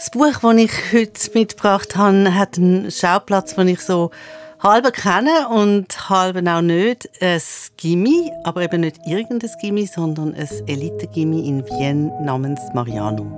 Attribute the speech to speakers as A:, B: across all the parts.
A: Das Buch, das ich heute mitgebracht habe, hat einen Schauplatz, den ich so halb kenne und halb auch nicht. Ein Gimmi, aber eben nicht irgendein Gimmi, sondern ein Elite-Gimmi in Wien namens Marianum.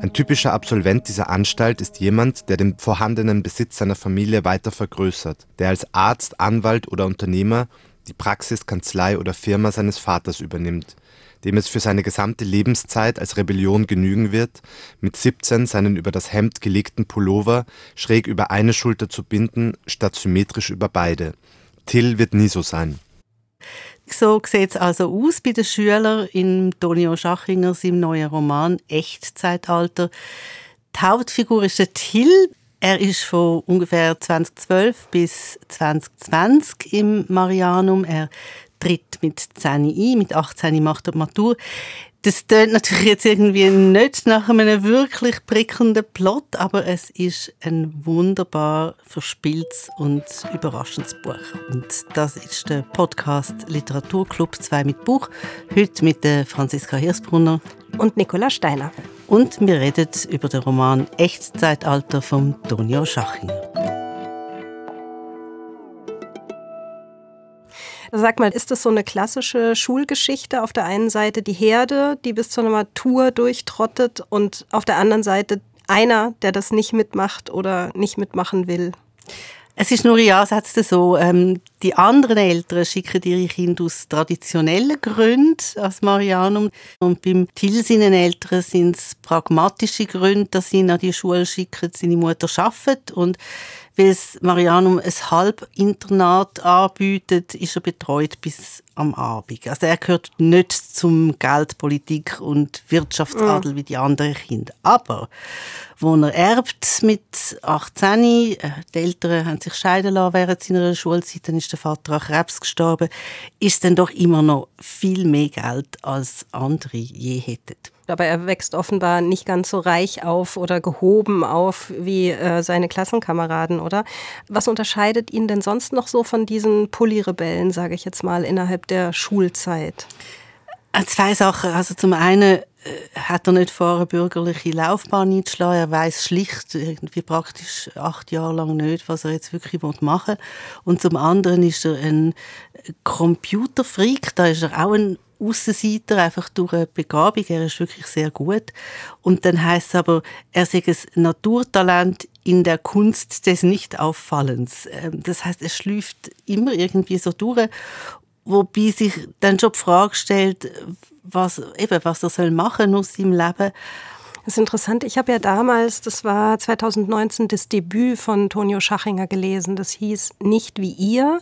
B: Ein typischer Absolvent dieser Anstalt ist jemand, der den vorhandenen Besitz seiner Familie weiter vergrößert, der als Arzt, Anwalt oder Unternehmer die Praxis, Kanzlei oder Firma seines Vaters übernimmt, dem es für seine gesamte Lebenszeit als Rebellion genügen wird, mit 17 seinen über das Hemd gelegten Pullover schräg über eine Schulter zu binden, statt symmetrisch über beide. Till wird nie so sein.
A: So sieht es also aus bei den Schülern in Tonio Schachinger seinem neuen Roman Echtzeitalter. Die Hauptfigur ist der Till. Er ist von ungefähr 2012 bis 2020 im Marianum. Er tritt mit 10 ein, mit 18 macht er die Matur. Das tönt natürlich jetzt irgendwie nicht nach einem wirklich prickelnden Plot, aber es ist ein wunderbar verspieltes und überraschendes Buch. Und das ist der Podcast Literaturclub 2 mit Buch. Heute mit der Franziska Hirsbrunner
C: und Nicola Steiner.
A: Und wir reden über den Roman Echtzeitalter von Tonio Schachinger.
C: Sag mal, ist das so eine klassische Schulgeschichte? Auf der einen Seite die Herde, die bis zu einer Matur durchtrottet und auf der anderen Seite einer, der das nicht mitmacht oder nicht mitmachen will.
A: Es ist nur ein Ansatz so, ähm, die anderen Eltern schicken ihre Kinder aus traditionellen Gründen als Marianum. Und beim Till seinen Eltern sind es pragmatische Gründe, dass sie ihn an die Schule schicken. Seine Mutter arbeitet und weil es Marianum ein Halbinternat anbietet, ist er betreut bis am Abend. Also er gehört nicht zum Geldpolitik und Wirtschaftsadel mm. wie die anderen Kinder. Aber wo er erbt mit 18, äh, die Eltern haben sich scheiden lassen während seiner Schulzeit, dann ist der Vater an Krebs gestorben, ist dann doch immer noch viel mehr Geld als andere je hätten
C: aber er wächst offenbar nicht ganz so reich auf oder gehoben auf wie äh, seine Klassenkameraden, oder? Was unterscheidet ihn denn sonst noch so von diesen Pulli-Rebellen, sage ich jetzt mal, innerhalb der Schulzeit?
A: Äh, zwei Sachen. Also zum einen hat er nicht vor, eine bürgerliche Laufbahn einzuschlagen. Er weiß schlicht irgendwie praktisch acht Jahre lang nicht, was er jetzt wirklich machen will. Und zum anderen ist er ein Computerfreak. Da ist er auch ein Aussenseiter, einfach durch eine Begabung. Er ist wirklich sehr gut. Und dann heißt es aber, er sei ein Naturtalent in der Kunst des Nichtauffallens. Ähm, das heißt, es schläft immer irgendwie so durch, wobei sich dann schon die Frage stellt, was, eben, was er soll machen aus seinem Leben.
C: Das ist interessant. Ich habe ja damals, das war 2019, das Debüt von Tonio Schachinger gelesen. Das hieß Nicht wie ihr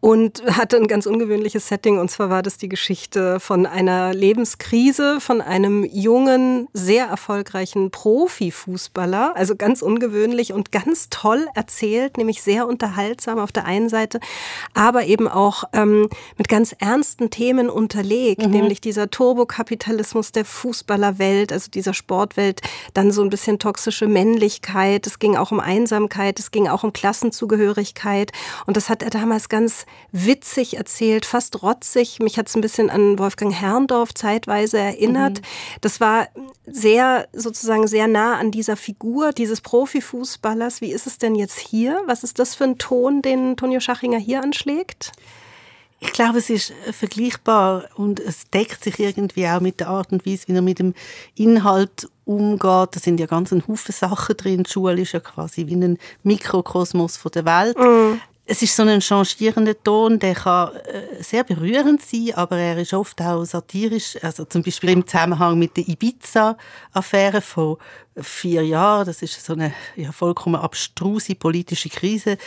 C: und hatte ein ganz ungewöhnliches Setting. Und zwar war das die Geschichte von einer Lebenskrise von einem jungen, sehr erfolgreichen Profifußballer. Also ganz ungewöhnlich und ganz toll erzählt, nämlich sehr unterhaltsam auf der einen Seite, aber eben auch ähm, mit ganz ernsten Themen unterlegt, mhm. nämlich dieser Turbokapitalismus der Fußballerwelt, also dieser Sportwelt, dann so ein bisschen toxische Männlichkeit. Es ging auch um Einsamkeit, es ging auch um Klassenzugehörigkeit. Und das hat er damals ganz witzig erzählt, fast rotzig. Mich hat es ein bisschen an Wolfgang Herrndorf zeitweise erinnert. Mhm. Das war sehr, sozusagen sehr nah an dieser Figur dieses Profifußballers. Wie ist es denn jetzt hier? Was ist das für ein Ton, den Tonio Schachinger hier anschlägt?
A: Ich glaube, es ist vergleichbar und es deckt sich irgendwie auch mit der Art und Weise, wie er mit dem Inhalt umgeht. Da sind ja ganz ein Haufen Sachen drin. Die Schule ist ja quasi wie ein Mikrokosmos von der Welt. Mm es ist so ein changierender Ton, der kann äh, sehr berührend sein, aber er ist oft auch satirisch. Also zum Beispiel im Zusammenhang mit der Ibiza-Affäre von vier Jahren. Das ist so eine ja, vollkommen abstruse politische Krise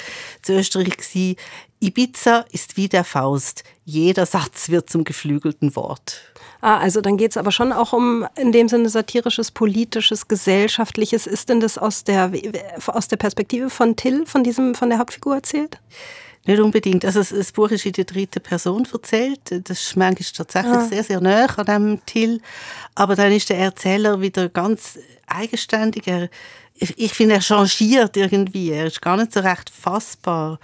A: zu Österreich gewesen. Ibiza ist wie der Faust. Jeder Satz wird zum geflügelten Wort.
C: Ah, also dann geht es aber schon auch um in dem Sinne satirisches, politisches, gesellschaftliches. Ist denn das aus der, aus der Perspektive von Till, von diesem, von der Hauptfigur erzählt?
A: Nicht unbedingt. Also das Buch ist in der dritten Person erzählt. Das ist manchmal tatsächlich ah. sehr, sehr nah an dem Till. Aber dann ist der Erzähler wieder ganz eigenständig. Er, ich finde, er changiert irgendwie. Er ist gar nicht so recht fassbar.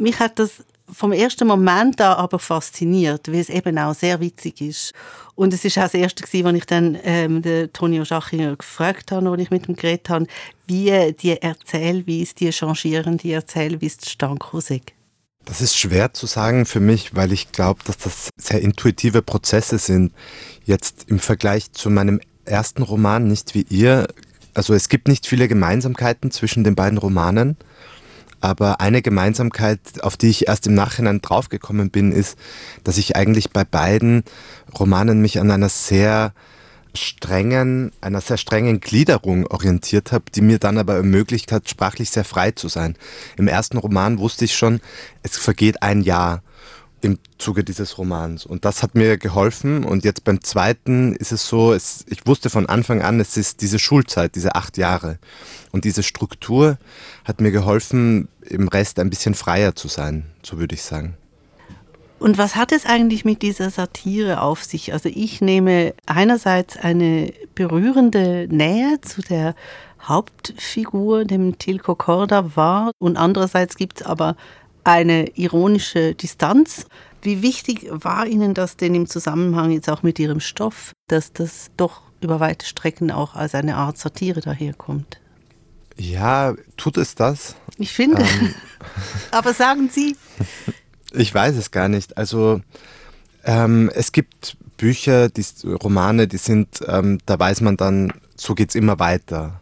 A: Mich hat das vom ersten Moment an aber fasziniert, weil es eben auch sehr witzig ist. Und es ist auch das erste als ich dann ähm, den Tonio Schachinger gefragt habe, als ich mit ihm geredet habe, wie die Erzählweise, die changierende Erzählweise zustande
B: Das ist schwer zu sagen für mich, weil ich glaube, dass das sehr intuitive Prozesse sind. Jetzt im Vergleich zu meinem ersten Roman, nicht wie ihr, also es gibt nicht viele Gemeinsamkeiten zwischen den beiden Romanen. Aber eine Gemeinsamkeit, auf die ich erst im Nachhinein draufgekommen bin, ist, dass ich eigentlich bei beiden Romanen mich an einer sehr strengen, einer sehr strengen Gliederung orientiert habe, die mir dann aber ermöglicht hat, sprachlich sehr frei zu sein. Im ersten Roman wusste ich schon, es vergeht ein Jahr im Zuge dieses Romans. Und das hat mir geholfen. Und jetzt beim zweiten ist es so, es, ich wusste von Anfang an, es ist diese Schulzeit, diese acht Jahre. Und diese Struktur hat mir geholfen, im Rest ein bisschen freier zu sein, so würde ich sagen.
A: Und was hat es eigentlich mit dieser Satire auf sich? Also ich nehme einerseits eine berührende Nähe zu der Hauptfigur, dem Tilko Korda, wahr und andererseits gibt es aber eine ironische Distanz. Wie wichtig war Ihnen das denn im Zusammenhang jetzt auch mit Ihrem Stoff, dass das doch über weite Strecken auch als eine Art Satire daherkommt?
B: Ja, tut es das?
A: Ich finde. Ähm. Aber sagen Sie.
B: Ich weiß es gar nicht. Also ähm, es gibt Bücher, die, Romane, die sind, ähm, da weiß man dann, so geht es immer weiter.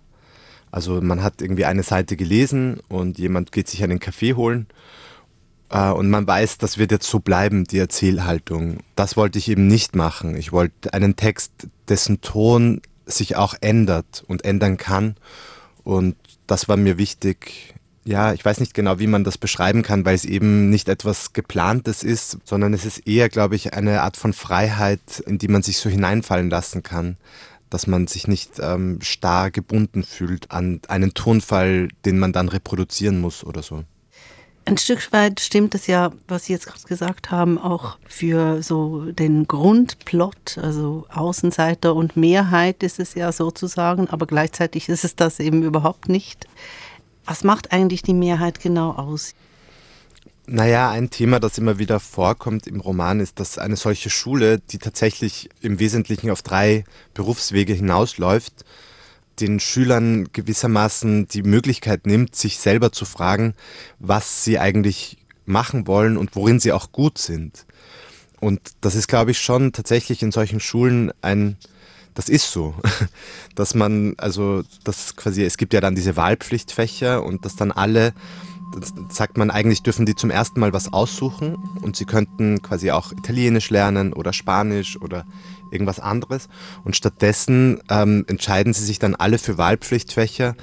B: Also man hat irgendwie eine Seite gelesen und jemand geht sich einen Kaffee holen und man weiß, das wird jetzt so bleiben, die Erzählhaltung. Das wollte ich eben nicht machen. Ich wollte einen Text, dessen Ton sich auch ändert und ändern kann. Und das war mir wichtig. Ja, ich weiß nicht genau, wie man das beschreiben kann, weil es eben nicht etwas Geplantes ist, sondern es ist eher, glaube ich, eine Art von Freiheit, in die man sich so hineinfallen lassen kann, dass man sich nicht ähm, starr gebunden fühlt an einen Tonfall, den man dann reproduzieren muss oder so.
A: Ein Stück weit stimmt es ja, was Sie jetzt gerade gesagt haben, auch für so den Grundplot, also Außenseiter und Mehrheit ist es ja sozusagen, aber gleichzeitig ist es das eben überhaupt nicht. Was macht eigentlich die Mehrheit genau aus?
B: Naja, ein Thema, das immer wieder vorkommt im Roman, ist, dass eine solche Schule, die tatsächlich im Wesentlichen auf drei Berufswege hinausläuft, den Schülern gewissermaßen die Möglichkeit nimmt, sich selber zu fragen, was sie eigentlich machen wollen und worin sie auch gut sind. Und das ist, glaube ich, schon tatsächlich in solchen Schulen ein, das ist so, dass man, also, das quasi, es gibt ja dann diese Wahlpflichtfächer und dass dann alle, sagt man eigentlich, dürfen die zum ersten Mal was aussuchen und sie könnten quasi auch Italienisch lernen oder Spanisch oder irgendwas anderes. Und stattdessen ähm, entscheiden sie sich dann alle für Wahlpflichtfächer,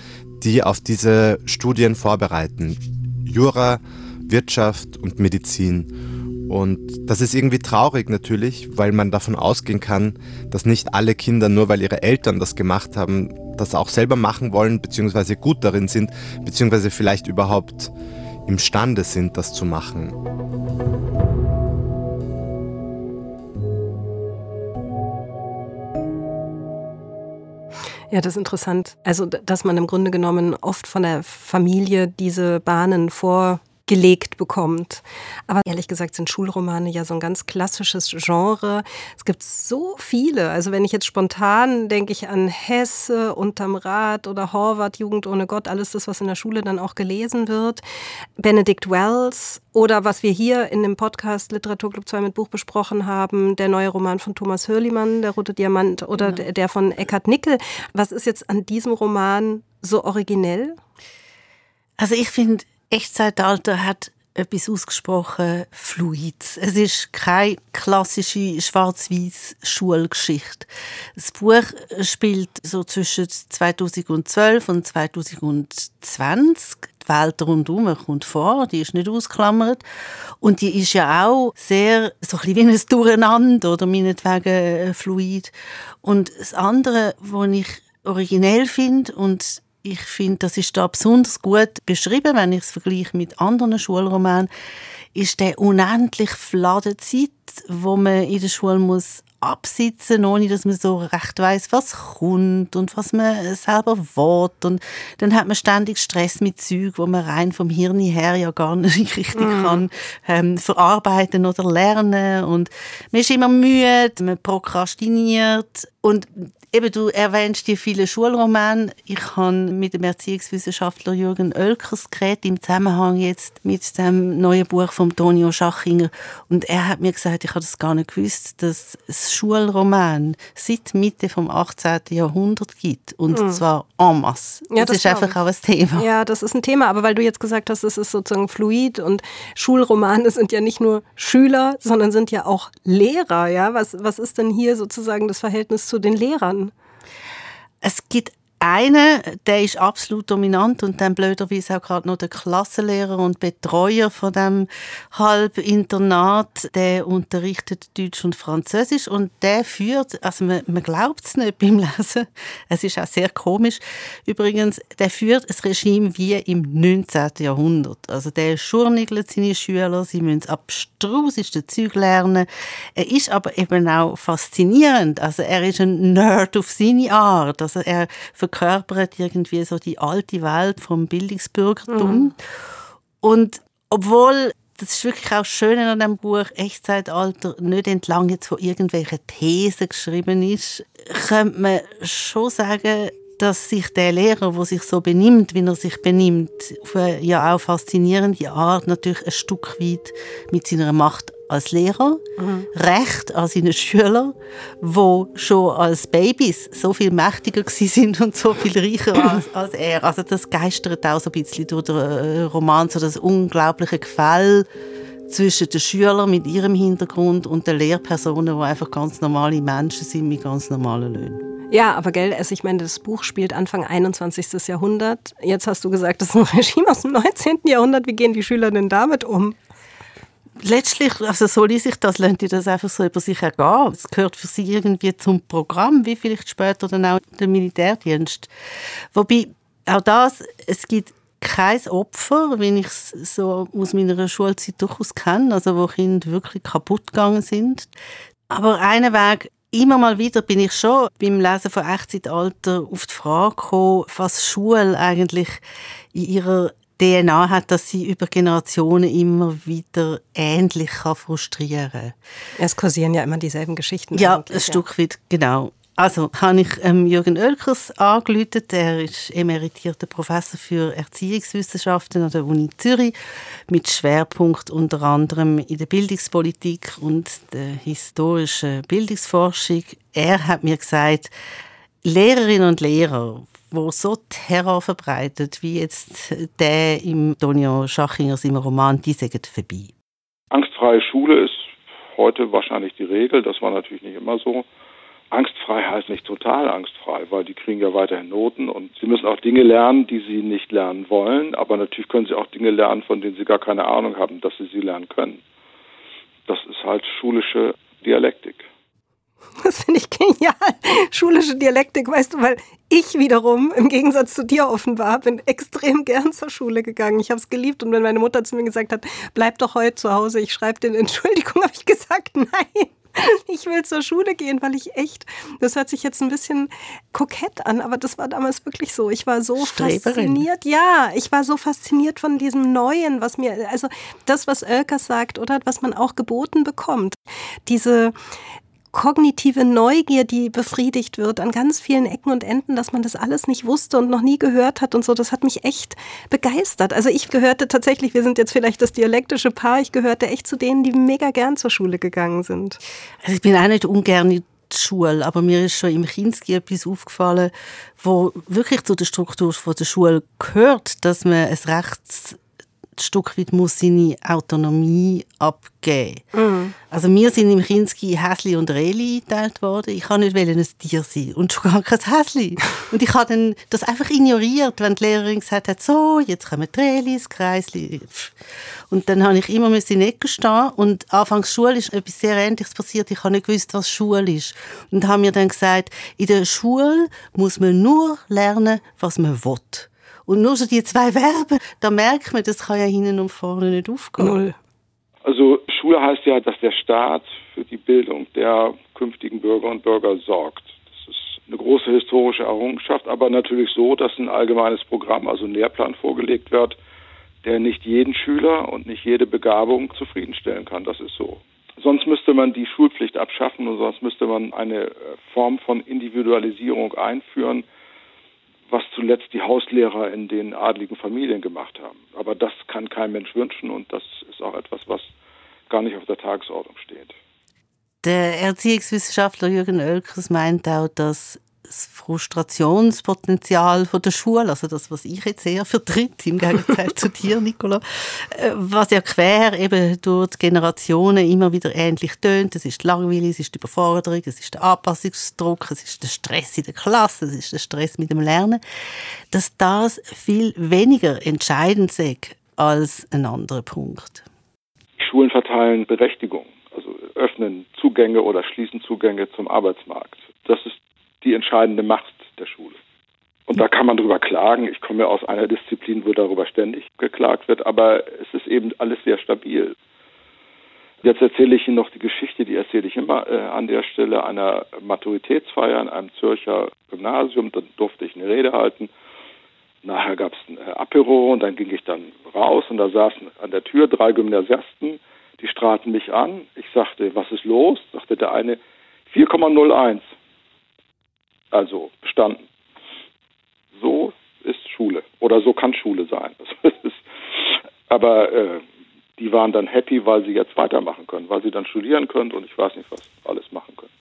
B: die auf diese Studien vorbereiten. Jura, Wirtschaft und Medizin. Und das ist irgendwie traurig natürlich, weil man davon ausgehen kann, dass nicht alle Kinder, nur weil ihre Eltern das gemacht haben, das auch selber machen wollen, beziehungsweise gut darin sind, beziehungsweise vielleicht überhaupt imstande sind, das zu machen.
C: Ja, das ist interessant. Also, dass man im Grunde genommen oft von der Familie diese Bahnen vor gelegt bekommt. Aber ehrlich gesagt sind Schulromane ja so ein ganz klassisches Genre. Es gibt so viele. Also wenn ich jetzt spontan denke ich an Hesse, Unterm Rad oder Horvath, Jugend ohne Gott, alles das, was in der Schule dann auch gelesen wird. Benedict Wells oder was wir hier in dem Podcast Literaturclub 2 mit Buch besprochen haben, der neue Roman von Thomas Hörlimann, Der rote Diamant oder genau. der von Eckhard Nickel. Was ist jetzt an diesem Roman so originell?
A: Also ich finde, Echtzeitalter hat etwas ausgesprochen Fluids. Es ist keine klassische schwarz-weiß Schulgeschichte. Das Buch spielt so zwischen 2012 und 2020. Die Welt rundum kommt vor, die ist nicht ausklammert. Und die ist ja auch sehr, so ein bisschen wie ein Durcheinander oder meinetwegen äh, fluid. Und das andere, was ich originell finde und ich finde, das ist da besonders gut beschrieben, wenn ich es vergleiche mit anderen Schulromanen, ist der unendlich flade Zeit, wo man in der Schule muss absitzen, ohne dass man so recht weiß, was kommt und was man selber will. Und dann hat man ständig Stress mit Zeug, wo man rein vom Hirn her ja gar nicht richtig mm. kann ähm, verarbeiten oder lernen. Und man ist immer müde, man prokrastiniert. Und Eben, du erwähnst die vielen Schulromane. Ich habe mit dem Erziehungswissenschaftler Jürgen Oelkers geredet, im Zusammenhang jetzt mit dem neuen Buch von Tonio Schachinger. Und er hat mir gesagt, ich habe das gar nicht gewusst, dass es Schulroman seit Mitte vom 18. Jahrhundert gibt. Und mhm. zwar en masse. Ja, das, das ist einfach auch ein Thema.
C: Ja, das ist ein Thema. Aber weil du jetzt gesagt hast, es ist sozusagen fluid und Schulromane sind ja nicht nur Schüler, sondern sind ja auch Lehrer. Ja? Was, was ist denn hier sozusagen das Verhältnis zu den Lehrern?
A: Es gibt einer, der ist absolut dominant und dann blöderweise auch gerade noch der Klassenlehrer und Betreuer von dem Halbinternat, der unterrichtet Deutsch und Französisch und der führt, also man, man glaubt es nicht beim Lesen, es ist auch sehr komisch, übrigens, der führt ein Regime wie im 19. Jahrhundert. Also der schurnigelt seine Schüler, sie müssen abstruseste Zeug lernen. Er ist aber eben auch faszinierend, also er ist ein Nerd auf seine Art, also er verkörpert irgendwie so die alte Welt vom Bildungsbürgertum. Mhm. Und obwohl das ist wirklich auch schön an dem Buch Echtzeitalter nicht entlang jetzt von irgendwelchen Thesen geschrieben ist, könnte man schon sagen, dass sich der Lehrer, der sich so benimmt, wie er sich benimmt, auf eine ja auch faszinierende Art natürlich ein Stück weit mit seiner Macht als Lehrer, mhm. Recht an seine Schüler, wo schon als Babys so viel mächtiger sind und so viel reicher als, als, er. Also das geistert auch so ein bisschen durch den äh, Roman, so das unglaubliche Gefälle zwischen den Schülern mit ihrem Hintergrund und den Lehrpersonen, die einfach ganz normale Menschen sind mit ganz normalen Löhnen.
C: Ja, aber gell, also ich meine, das Buch spielt Anfang 21. Jahrhundert. Jetzt hast du gesagt, das ist ein Regime aus dem 19. Jahrhundert. Wie gehen die Schüler denn damit um?
A: Letztlich, also so lese ich das, lernt ihr das einfach so über sich ergehen. Es gehört für sie irgendwie zum Programm, wie vielleicht später dann auch der Militärdienst. Wobei, auch das, es gibt kein Opfer, wenn ich es so aus meiner Schulzeit durchaus kenne, also wo Kinder wirklich kaputt gegangen sind. Aber einen Weg, immer mal wieder bin ich schon beim Lesen von Echtzeitalter auf die Frage gekommen, was Schule eigentlich in ihrer DNA hat, dass sie über Generationen immer wieder ähnlich kann frustrieren kann.
C: Es kursieren ja immer dieselben Geschichten.
A: Ja, ein Stück weit, genau. Also habe ich ähm, Jürgen Oelkers angerufen. Er ist emeritierter Professor für Erziehungswissenschaften an der Uni Zürich mit Schwerpunkt unter anderem in der Bildungspolitik und der historischen Bildungsforschung. Er hat mir gesagt, Lehrerinnen und Lehrer wo so Terror verbreitet, wie jetzt der im Tonio Schachinger im Roman, die sind vorbei.
D: Angstfreie Schule ist heute wahrscheinlich die Regel. Das war natürlich nicht immer so. Angstfrei heißt nicht total angstfrei, weil die kriegen ja weiterhin Noten und sie müssen auch Dinge lernen, die sie nicht lernen wollen. Aber natürlich können sie auch Dinge lernen, von denen sie gar keine Ahnung haben, dass sie sie lernen können. Das ist halt schulische Dialektik.
C: Das finde ich genial. Schulische Dialektik, weißt du, weil ich wiederum, im Gegensatz zu dir offenbar, bin extrem gern zur Schule gegangen. Ich habe es geliebt und wenn meine Mutter zu mir gesagt hat, bleib doch heute zu Hause, ich schreibe dir eine Entschuldigung, habe ich gesagt, nein. Ich will zur Schule gehen, weil ich echt, das hört sich jetzt ein bisschen kokett an, aber das war damals wirklich so. Ich war so Streberin. fasziniert. Ja, ich war so fasziniert von diesem Neuen, was mir, also das, was Oelkers sagt, oder was man auch geboten bekommt. Diese, kognitive Neugier, die befriedigt wird an ganz vielen Ecken und Enden, dass man das alles nicht wusste und noch nie gehört hat und so. Das hat mich echt begeistert. Also ich gehörte tatsächlich, wir sind jetzt vielleicht das dialektische Paar, ich gehörte echt zu denen, die mega gern zur Schule gegangen sind.
A: Also ich bin auch nicht ungern in die Schule, aber mir ist schon im Kinski etwas aufgefallen, wo wirklich zu der Struktur der Schule gehört, dass man ein Rechts Stück weit muss seine Autonomie abgeben. Mhm. Also wir sind im Kinski Häsli und Reli eingeteilt worden. Ich kann nicht ein Tier sein und schon gar kein Häsli. und ich habe dann das einfach ignoriert, wenn die Lehrerin gesagt hat, so, jetzt kommen die Relis, Kreisli. Und dann habe ich immer in Ecke stehen und anfangs Schule ist etwas sehr Ähnliches passiert. Ich habe nicht gewusst, was Schule ist. Und haben mir dann gesagt, in der Schule muss man nur lernen, was man will. Und nur so die zwei Verben, da merkt man, das kann ja hinten und vorne nicht aufgehen. Null.
D: Also Schule heißt ja, dass der Staat für die Bildung der künftigen Bürger und Bürger sorgt. Das ist eine große historische Errungenschaft, aber natürlich so, dass ein allgemeines Programm, also ein Lehrplan vorgelegt wird, der nicht jeden Schüler und nicht jede Begabung zufriedenstellen kann. Das ist so. Sonst müsste man die Schulpflicht abschaffen und sonst müsste man eine äh, Form von Individualisierung einführen, was zuletzt die Hauslehrer in den adligen Familien gemacht haben. Aber das kann kein Mensch wünschen und das ist auch etwas, was gar nicht auf der Tagesordnung steht.
A: Der Erziehungswissenschaftler Jürgen Oelkers meint auch, dass das Frustrationspotenzial von der Schule, also das, was ich jetzt eher vertritt, im Gegensatz zu dir, Nicola, äh, was ja quer eben durch die Generationen immer wieder ähnlich tönt. Es ist langweilig, es ist die Überforderung, es ist der Anpassungsdruck, es ist der Stress in der Klasse, es ist der Stress mit dem Lernen, dass das viel weniger entscheidend ist als ein anderer Punkt.
D: Schulen verteilen Berechtigung, also öffnen Zugänge oder schließen Zugänge zum Arbeitsmarkt. Das ist die entscheidende Macht der Schule. Und da kann man drüber klagen. Ich komme ja aus einer Disziplin, wo darüber ständig geklagt wird, aber es ist eben alles sehr stabil. Jetzt erzähle ich Ihnen noch die Geschichte, die erzähle ich immer äh, an der Stelle einer Maturitätsfeier in einem Zürcher Gymnasium. Da durfte ich eine Rede halten. Nachher gab es ein äh, Apero und dann ging ich dann raus und da saßen an der Tür drei Gymnasiasten, die strahlten mich an. Ich sagte, was ist los? Sagte der eine, 4,01 also bestanden. So ist Schule oder so kann Schule sein. aber äh, die waren dann happy, weil sie jetzt weitermachen können, weil sie dann studieren können und ich weiß nicht, was alles machen können.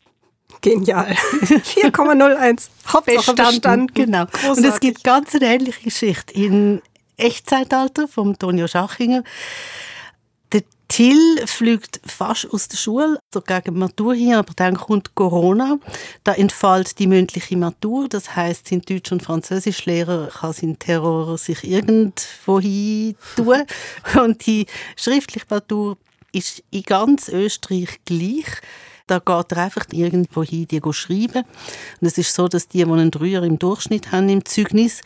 C: Genial. 4,01. Hauptsache
A: bestanden. Genau. Großartig. Und es gibt ganz eine ähnliche Geschichte in Echtzeitalter vom Tonio Schachinger. Till fliegt fast aus der Schule, also gegen Matur hin, aber dann kommt Corona. Da entfällt die mündliche Matur, das heißt, sein Deutsch- und Französischlehrer kann seinen Terror sich irgendwo hin tun. Und die schriftliche Matur ist in ganz Österreich gleich. Da geht er einfach irgendwo hin, die schreiben. Und es ist so, dass die, die einen Dreier im Durchschnitt haben im Zeugnis,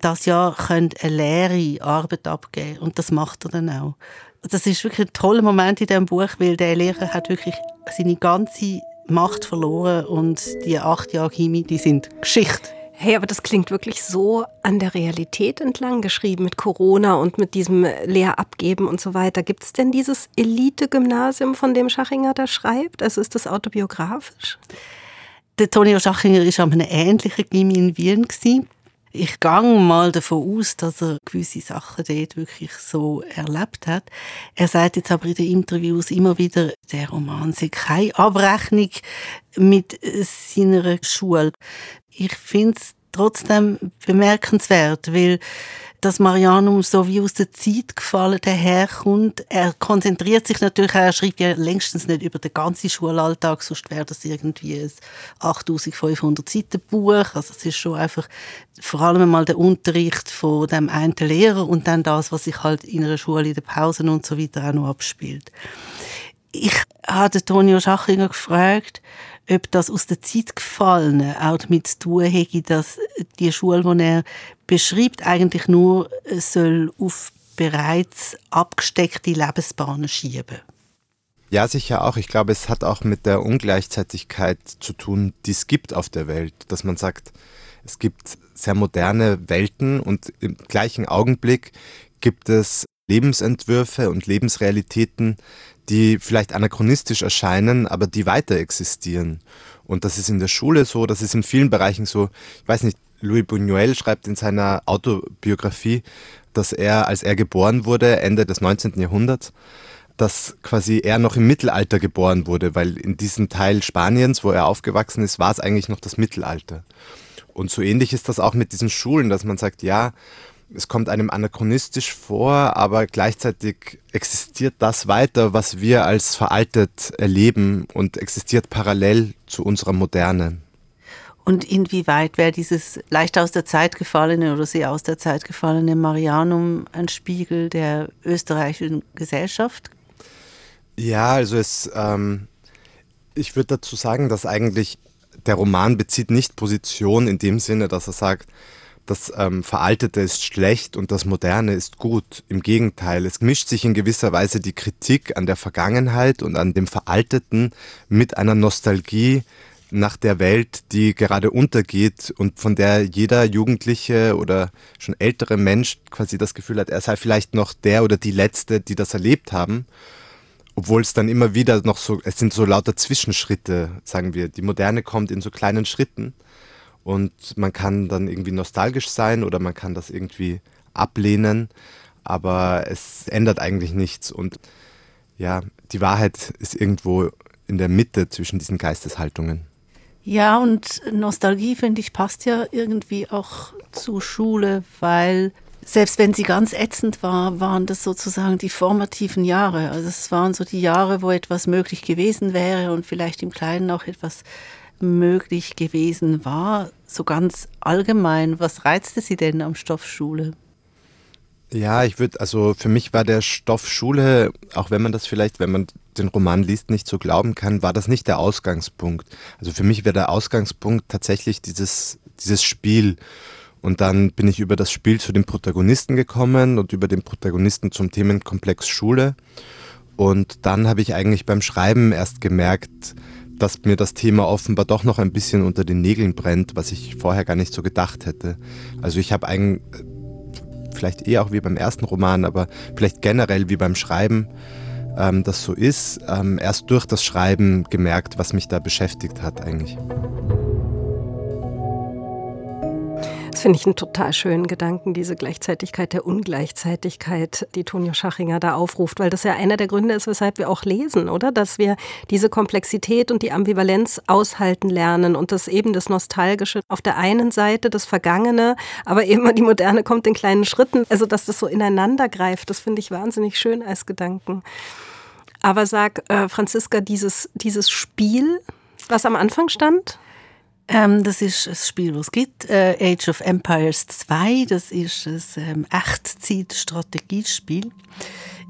A: das Jahr können eine leere Arbeit abgeben. Und das macht er dann auch das ist wirklich ein toller Moment in diesem Buch, weil der Lehrer hat wirklich seine ganze Macht verloren und die acht Jahre Chemie, die sind Geschichte.
C: Hey, aber das klingt wirklich so an der Realität entlang geschrieben mit Corona und mit diesem Lehrabgeben und so weiter. Gibt es denn dieses Elite-Gymnasium, von dem Schachinger da schreibt? Also ist das autobiografisch?
A: Der Tonio Schachinger war an einem ähnlichen Gymnasium in Wien. Gewesen. Ich gehe mal davon aus, dass er gewisse Sachen dort wirklich so erlebt hat. Er sagt jetzt aber in den Interviews immer wieder, der Roman sei keine Abrechnung mit seiner Schule. Ich finde es trotzdem bemerkenswert, weil dass Marianum so wie aus der Zeit gefallen daherkommt. Er konzentriert sich natürlich, er schreibt ja längstens nicht über den ganzen Schulalltag, sonst wäre das irgendwie ein 8500 Seiten Buch. Also es ist schon einfach vor allem mal der Unterricht von dem einen Lehrer und dann das, was sich halt in einer Schule in den Pausen und so weiter auch noch abspielt. Ich hatte Tonio Schachinger gefragt, ob das aus der Zeit gefallen auch damit zu tun hätte, dass die Schule, die er beschreibt, eigentlich nur soll auf bereits abgesteckte Lebensbahnen schieben.
B: Ja, sicher auch. Ich glaube, es hat auch mit der Ungleichzeitigkeit zu tun, die es gibt auf der Welt. Dass man sagt, es gibt sehr moderne Welten und im gleichen Augenblick gibt es Lebensentwürfe und Lebensrealitäten, die vielleicht anachronistisch erscheinen, aber die weiter existieren. Und das ist in der Schule so, das ist in vielen Bereichen so. Ich weiß nicht, Louis Buñuel schreibt in seiner Autobiografie, dass er, als er geboren wurde, Ende des 19. Jahrhunderts, dass quasi er noch im Mittelalter geboren wurde, weil in diesem Teil Spaniens, wo er aufgewachsen ist, war es eigentlich noch das Mittelalter. Und so ähnlich ist das auch mit diesen Schulen, dass man sagt, ja, es kommt einem anachronistisch vor, aber gleichzeitig existiert das weiter, was wir als veraltet erleben und existiert parallel zu unserer Moderne.
A: Und inwieweit wäre dieses leicht aus der Zeit gefallene oder sehr aus der Zeit gefallene Marianum ein Spiegel der österreichischen Gesellschaft?
B: Ja, also es, ähm, ich würde dazu sagen, dass eigentlich der Roman bezieht nicht Position in dem Sinne, dass er sagt, das ähm, Veraltete ist schlecht und das Moderne ist gut. Im Gegenteil, es mischt sich in gewisser Weise die Kritik an der Vergangenheit und an dem Veralteten mit einer Nostalgie nach der Welt, die gerade untergeht und von der jeder Jugendliche oder schon ältere Mensch quasi das Gefühl hat, er sei vielleicht noch der oder die Letzte, die das erlebt haben. Obwohl es dann immer wieder noch so, es sind so lauter Zwischenschritte, sagen wir. Die Moderne kommt in so kleinen Schritten und man kann dann irgendwie nostalgisch sein oder man kann das irgendwie ablehnen, aber es ändert eigentlich nichts. Und ja, die Wahrheit ist irgendwo in der Mitte zwischen diesen Geisteshaltungen.
A: Ja, und Nostalgie, finde ich, passt ja irgendwie auch zur Schule, weil selbst wenn sie ganz ätzend war, waren das sozusagen die formativen Jahre. Also es waren so die Jahre, wo etwas möglich gewesen wäre und vielleicht im Kleinen auch etwas möglich gewesen war, so ganz allgemein. Was reizte Sie denn am Stoff Schule?
B: Ja, ich würde, also für mich war der Stoff Schule, auch wenn man das vielleicht, wenn man den Roman liest, nicht so glauben kann, war das nicht der Ausgangspunkt. Also für mich wäre der Ausgangspunkt tatsächlich dieses, dieses Spiel. Und dann bin ich über das Spiel zu den Protagonisten gekommen und über den Protagonisten zum Themenkomplex Schule. Und dann habe ich eigentlich beim Schreiben erst gemerkt, dass mir das Thema offenbar doch noch ein bisschen unter den Nägeln brennt, was ich vorher gar nicht so gedacht hätte. Also ich habe eigentlich, vielleicht eher auch wie beim ersten Roman, aber vielleicht generell wie beim Schreiben, ähm, das so ist, ähm, erst durch das Schreiben gemerkt, was mich da beschäftigt hat eigentlich.
C: Das finde ich einen total schönen Gedanken, diese Gleichzeitigkeit der Ungleichzeitigkeit, die Tonio Schachinger da aufruft, weil das ja einer der Gründe ist, weshalb wir auch lesen, oder? Dass wir diese Komplexität und die Ambivalenz aushalten lernen und das eben das Nostalgische auf der einen Seite, das Vergangene, aber eben die Moderne kommt in kleinen Schritten. Also, dass das so ineinander greift, das finde ich wahnsinnig schön als Gedanken. Aber sag, äh, Franziska, dieses, dieses Spiel, was am Anfang stand?
A: Ähm, das ist ein Spiel, das es gibt. Äh, Age of Empires 2. Das ist ein ähm, Echtzeit-Strategiespiel.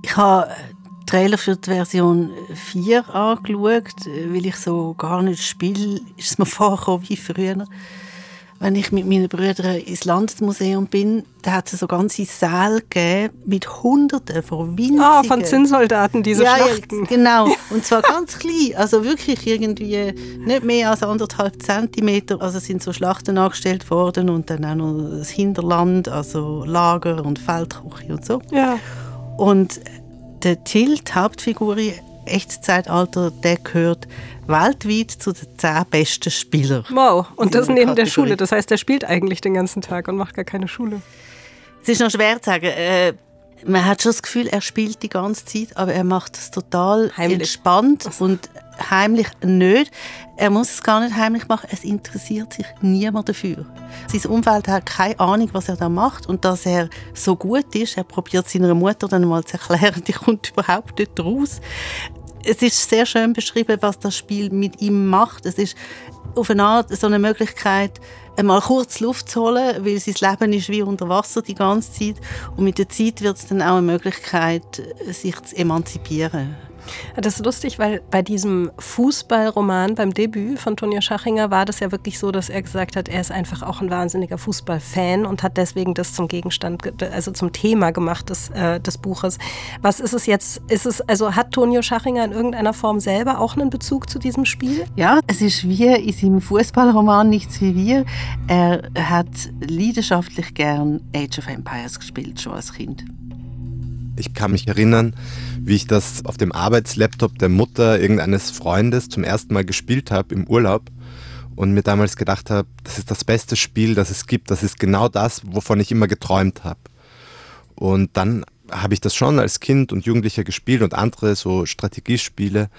A: Ich habe den Trailer für die Version 4 angeschaut, äh, weil ich so gar nicht spiele. Ist es mir vorgekommen wie früher wenn ich mit meinen Brüdern ins Landesmuseum bin, da hat es so ganze Säle gegeben mit Hunderten von winzigen...
C: Ah, von Zinnsoldaten, diese ja, Schlachten.
A: Ja, genau. Und zwar ganz klein. Also wirklich irgendwie nicht mehr als anderthalb Zentimeter. Also sind so Schlachten angestellt worden und dann auch noch das Hinterland, also Lager und Feldküche und so.
C: Ja.
A: Und der die Hauptfigur, Echtzeitalter, der gehört weltweit zu den zehn besten Spielern.
C: Wow, und das neben der Schule. Das heißt, er spielt eigentlich den ganzen Tag und macht gar keine Schule.
A: Es ist noch schwer zu sagen. Äh, man hat schon das Gefühl, er spielt die ganze Zeit, aber er macht es total heimlich. entspannt also. und heimlich nicht. Er muss es gar nicht heimlich machen, es interessiert sich niemand dafür. Sein Umfeld hat keine Ahnung, was er da macht und dass er so gut ist, er probiert seiner Mutter dann mal zu erklären, die kommt überhaupt nicht raus es ist sehr schön beschrieben, was das Spiel mit ihm macht. Es ist auf eine Art so eine Möglichkeit, einmal kurz Luft zu holen, weil sein Leben ist wie unter Wasser die ganze Zeit. Und mit der Zeit wird es dann auch eine Möglichkeit, sich zu emanzipieren.
C: Das ist lustig, weil bei diesem Fußballroman, beim Debüt von Tonja Schachinger, war das ja wirklich so, dass er gesagt hat, er ist einfach auch ein wahnsinniger Fußballfan und hat deswegen das zum Gegenstand, also zum Thema gemacht des, äh, des Buches. Was ist es jetzt? Ist es, also hat Tonio Schachinger in irgendeiner Form selber auch einen Bezug zu diesem Spiel?
A: Ja, es ist wie in seinem Fußballroman nichts wie wir. Er hat leidenschaftlich gern Age of Empires gespielt, schon als Kind.
B: Ich kann mich erinnern, wie ich das auf dem Arbeitslaptop der Mutter irgendeines Freundes zum ersten Mal gespielt habe im Urlaub und mir damals gedacht habe, das ist das beste Spiel, das es gibt, das ist genau das, wovon ich immer geträumt habe. Und dann habe ich das schon als Kind und Jugendlicher gespielt und andere so Strategiespiele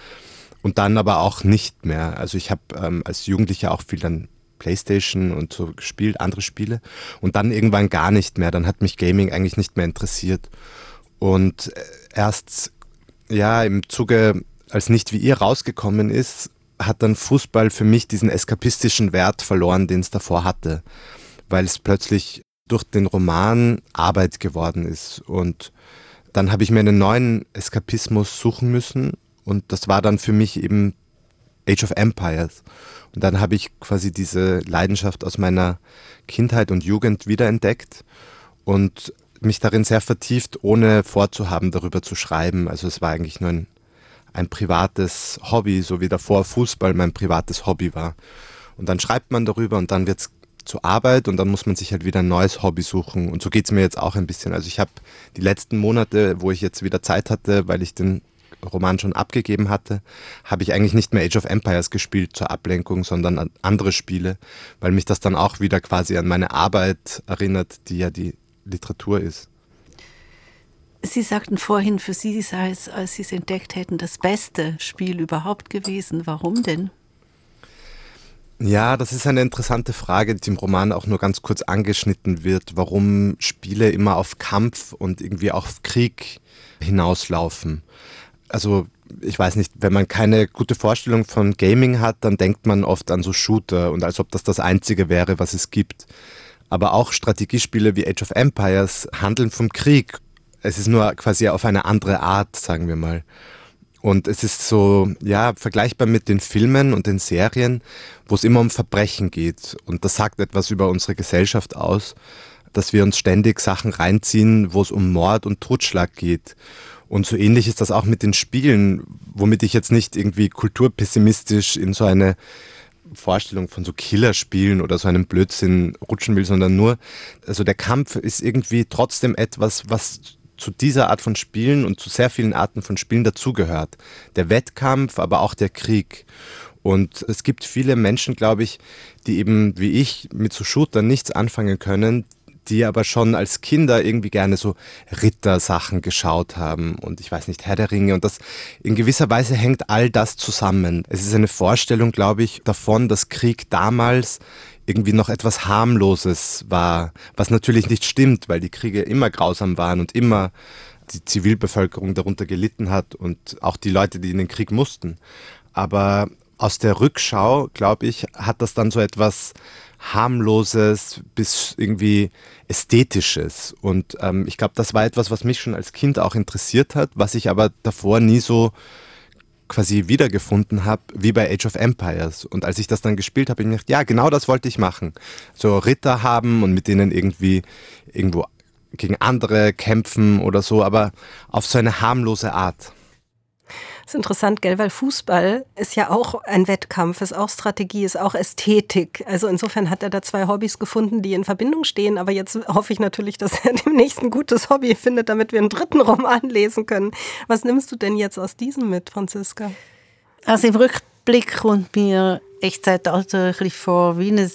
B: und dann aber auch nicht mehr. Also ich habe ähm, als Jugendlicher auch viel dann Playstation und so gespielt, andere Spiele und dann irgendwann gar nicht mehr. Dann hat mich Gaming eigentlich nicht mehr interessiert. Und erst ja im Zuge, als nicht wie ihr rausgekommen ist, hat dann Fußball für mich diesen eskapistischen Wert verloren, den es davor hatte, weil es plötzlich durch den Roman Arbeit geworden ist. Und dann habe ich mir einen neuen Eskapismus suchen müssen und das war dann für mich eben Age of Empires. Und dann habe ich quasi diese Leidenschaft aus meiner Kindheit und Jugend wiederentdeckt und mich darin sehr vertieft, ohne vorzuhaben, darüber zu schreiben. Also es war eigentlich nur ein, ein privates Hobby, so wie davor Fußball mein privates Hobby war. Und dann schreibt man darüber und dann wird es zur Arbeit und dann muss man sich halt wieder ein neues Hobby suchen. Und so geht es mir jetzt auch ein bisschen. Also ich habe die letzten Monate, wo ich jetzt wieder Zeit hatte, weil ich den Roman schon abgegeben hatte, habe ich eigentlich nicht mehr Age of Empires gespielt zur Ablenkung, sondern andere Spiele, weil mich das dann auch wieder quasi an meine Arbeit erinnert, die ja die Literatur ist.
A: Sie sagten vorhin, für Sie sei es, als Sie es entdeckt hätten, das beste Spiel überhaupt gewesen. Warum denn?
B: Ja, das ist eine interessante Frage, die im Roman auch nur ganz kurz angeschnitten wird, warum Spiele immer auf Kampf und irgendwie auf Krieg hinauslaufen also ich weiß nicht, wenn man keine gute Vorstellung von Gaming hat, dann denkt man oft an so Shooter und als ob das das Einzige wäre, was es gibt. Aber auch Strategiespiele wie Age of Empires handeln vom Krieg. Es ist nur quasi auf eine andere Art, sagen wir mal. Und es ist so, ja, vergleichbar mit den Filmen und den Serien, wo es immer um Verbrechen geht. Und das sagt etwas über unsere Gesellschaft aus, dass wir uns ständig Sachen reinziehen, wo es um Mord und Totschlag geht. Und so ähnlich ist das auch mit den Spielen, womit ich jetzt nicht irgendwie kulturpessimistisch in so eine Vorstellung von so Killerspielen oder so einem Blödsinn rutschen will, sondern nur, also der Kampf ist irgendwie trotzdem etwas, was zu dieser Art von Spielen und zu sehr vielen Arten von Spielen dazugehört. Der Wettkampf, aber auch der Krieg. Und es gibt viele Menschen, glaube ich, die eben wie ich mit so Shootern nichts anfangen können, die aber schon als Kinder irgendwie gerne so Rittersachen geschaut haben und ich weiß nicht, Herr der Ringe und das in gewisser Weise hängt all das zusammen. Es ist eine Vorstellung, glaube ich, davon, dass Krieg damals irgendwie noch etwas harmloses war, was natürlich nicht stimmt, weil die Kriege immer grausam waren und immer die Zivilbevölkerung darunter gelitten hat und auch die Leute, die in den Krieg mussten. Aber aus der Rückschau, glaube ich, hat das dann so etwas harmloses bis irgendwie ästhetisches. Und ähm, ich glaube, das war etwas, was mich schon als Kind auch interessiert hat, was ich aber davor nie so quasi wiedergefunden habe, wie bei Age of Empires. Und als ich das dann gespielt habe, habe ich mir gedacht, ja, genau das wollte ich machen. So Ritter haben und mit denen irgendwie irgendwo gegen andere kämpfen oder so, aber auf so eine harmlose Art.
C: Ist interessant, gell, weil Fußball ist ja auch ein Wettkampf, ist auch Strategie, ist auch Ästhetik. Also insofern hat er da zwei Hobbys gefunden, die in Verbindung stehen. Aber jetzt hoffe ich natürlich, dass er demnächst ein gutes Hobby findet, damit wir einen dritten Roman lesen können. Was nimmst du denn jetzt aus diesem mit, Franziska?
A: Also im Rückblick kommt mir Echtzeitalter ein bisschen vor wie ein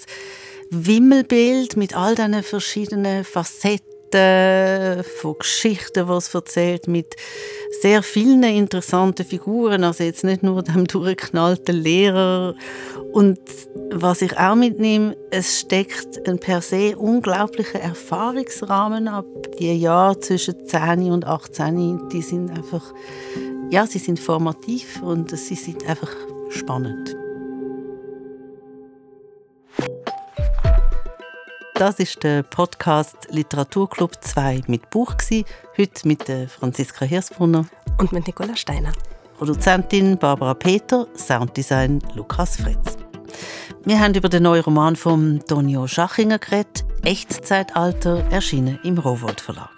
A: Wimmelbild mit all diesen verschiedenen Facetten Geschichten, von Geschichten, die es erzählt, mit sehr vielen interessanten Figuren, also jetzt nicht nur dem durchgeknallten Lehrer. Und was ich auch mitnehme, es steckt ein per se unglaublicher Erfahrungsrahmen ab. Die Jahre zwischen 10 und 18, die sind einfach, ja, sie sind formativ und sie sind einfach spannend. Das ist der Podcast Literaturclub 2 mit Buch Heute mit Franziska Hirsbrunner
C: und mit Nicola Steiner.
A: Produzentin Barbara Peter, Sounddesign Lukas Fritz. Wir haben über den neuen Roman von Tonio Schachinger geredet, Echtzeitalter, erschienen im Rowold Verlag.